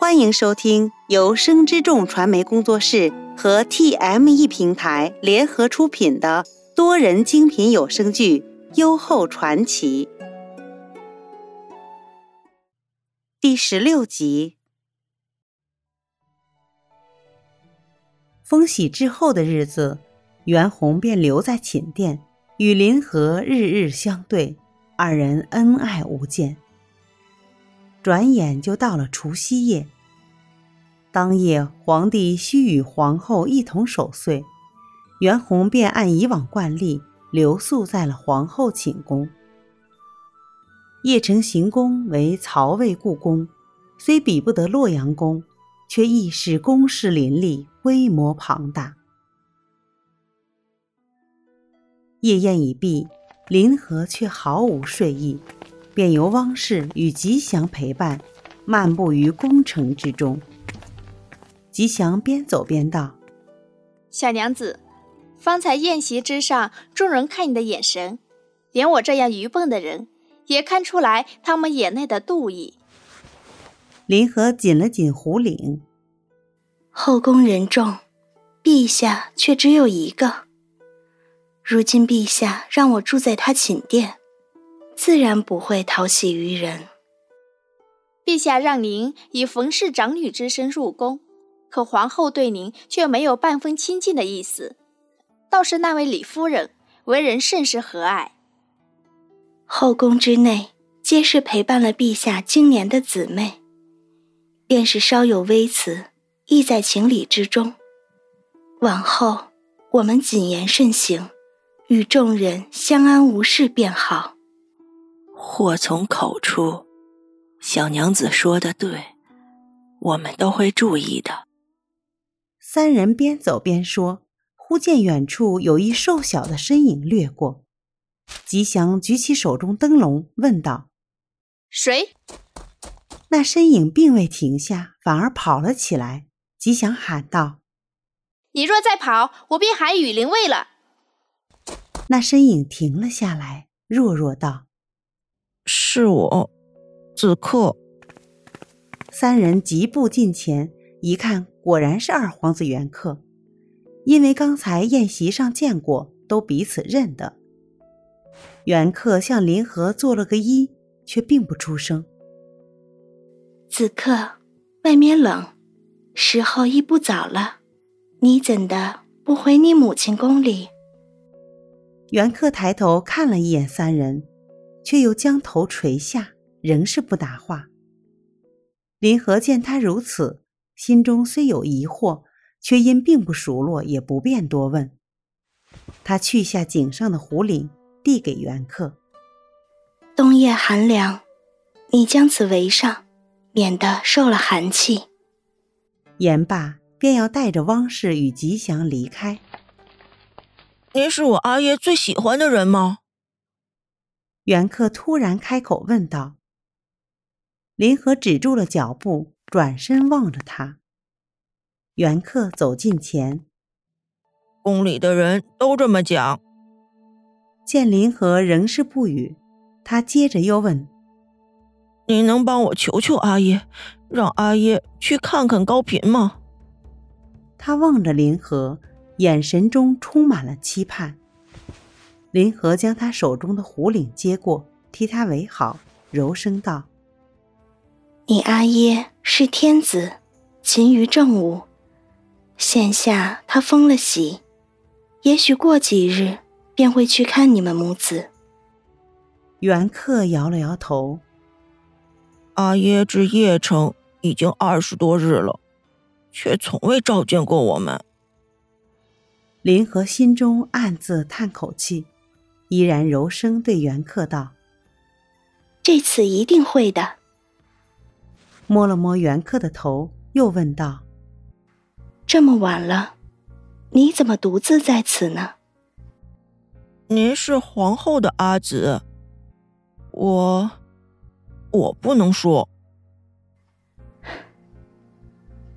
欢迎收听由生之众传媒工作室和 TME 平台联合出品的多人精品有声剧《优厚传奇》第十六集。风喜之后的日子，袁弘便留在寝殿，与林和日日相对，二人恩爱无间。转眼就到了除夕夜。当夜，皇帝需与皇后一同守岁，袁弘便按以往惯例留宿在了皇后寝宫。邺城行宫为曹魏故宫，虽比不得洛阳宫，却亦是宫室林立，规模庞大。夜宴已毕，林和却毫无睡意。便由汪氏与吉祥陪伴，漫步于宫城之中。吉祥边走边道：“小娘子，方才宴席之上，众人看你的眼神，连我这样愚笨的人，也看出来他们眼内的妒意。”林和紧了紧胡领：“后宫人众，陛下却只有一个。如今陛下让我住在他寝殿。”自然不会讨喜于人。陛下让您以冯氏长女之身入宫，可皇后对您却没有半分亲近的意思。倒是那位李夫人，为人甚是和蔼。后宫之内，皆是陪伴了陛下经年的姊妹，便是稍有微词，亦在情理之中。往后我们谨言慎行，与众人相安无事便好。祸从口出，小娘子说的对，我们都会注意的。三人边走边说，忽见远处有一瘦小的身影掠过。吉祥举起手中灯笼，问道：“谁？”那身影并未停下，反而跑了起来。吉祥喊道：“你若再跑，我便喊雨林卫了。”那身影停了下来，弱弱道。是我，子克。三人疾步近前，一看，果然是二皇子元克。因为刚才宴席上见过，都彼此认得。元克向林和做了个揖，却并不出声。子克，外面冷，时候亦不早了，你怎的不回你母亲宫里？元克抬头看了一眼三人。却又将头垂下，仍是不答话。林和见他如此，心中虽有疑惑，却因并不熟络，也不便多问。他去下井上的虎领，递给袁克：“冬夜寒凉，你将此围上，免得受了寒气。”言罢，便要带着汪氏与吉祥离开。您是我阿爷最喜欢的人吗？袁克突然开口问道：“林和止住了脚步，转身望着他。”袁克走近前：“宫里的人都这么讲。”见林和仍是不语，他接着又问：“你能帮我求求阿爷，让阿爷去看看高嫔吗？”他望着林和，眼神中充满了期盼。林和将他手中的虎领接过，替他围好，柔声道：“你阿耶是天子，勤于政务。现下他封了喜，也许过几日便会去看你们母子。”袁克摇了摇头：“阿耶至邺城已经二十多日了，却从未召见过我们。”林和心中暗自叹口气。依然柔声对袁克道：“这次一定会的。”摸了摸袁克的头，又问道：“这么晚了，你怎么独自在此呢？”“您是皇后的阿姊，我……我不能说。”“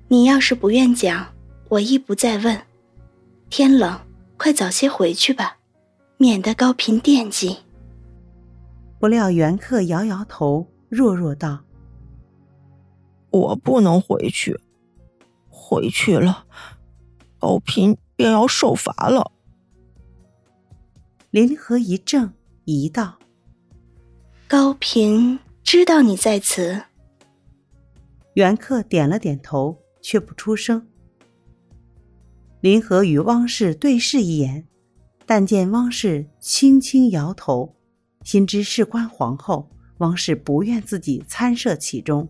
你要是不愿讲，我亦不再问。天冷，快早些回去吧。”免得高嫔惦记。不料袁克摇摇头，弱弱道：“我不能回去，回去了，高嫔便要受罚了。林和一怔，疑道：“高平知道你在此。”袁克点了点头，却不出声。林和与汪氏对视一眼，但见汪氏轻轻摇头，心知事关皇后，汪氏不愿自己参涉其中。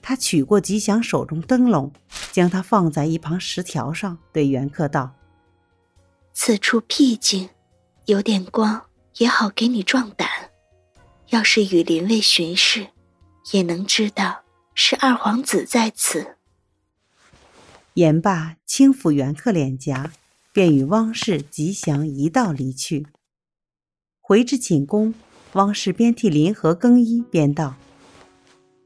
他取过吉祥手中灯笼，将它放在一旁石条上，对袁克道：“此处僻静，有点光也好给你壮胆。要是与林卫巡视，也能知道是二皇子在此。”言罢，轻抚袁克脸颊，便与汪氏、吉祥一道离去。回至寝宫，汪氏边替林和更衣边道：“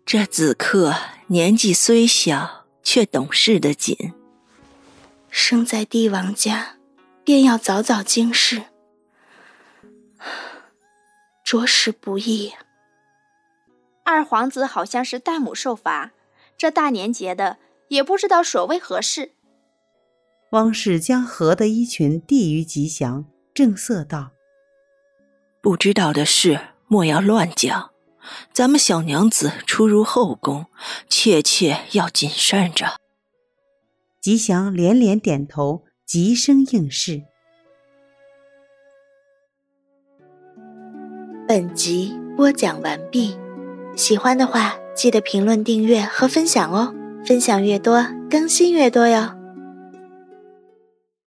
这子克年纪虽小，却懂事的紧。生在帝王家，便要早早经世，着实不易。二皇子好像是代母受罚，这大年节的。”也不知道所谓何事。汪氏将和的衣裙递于吉祥，正色道：“不知道的事莫要乱讲。咱们小娘子出入后宫，切切要谨慎着。”吉祥连连点头，急声应是。本集播讲完毕，喜欢的话记得评论、订阅和分享哦。分享越多，更新越多哟。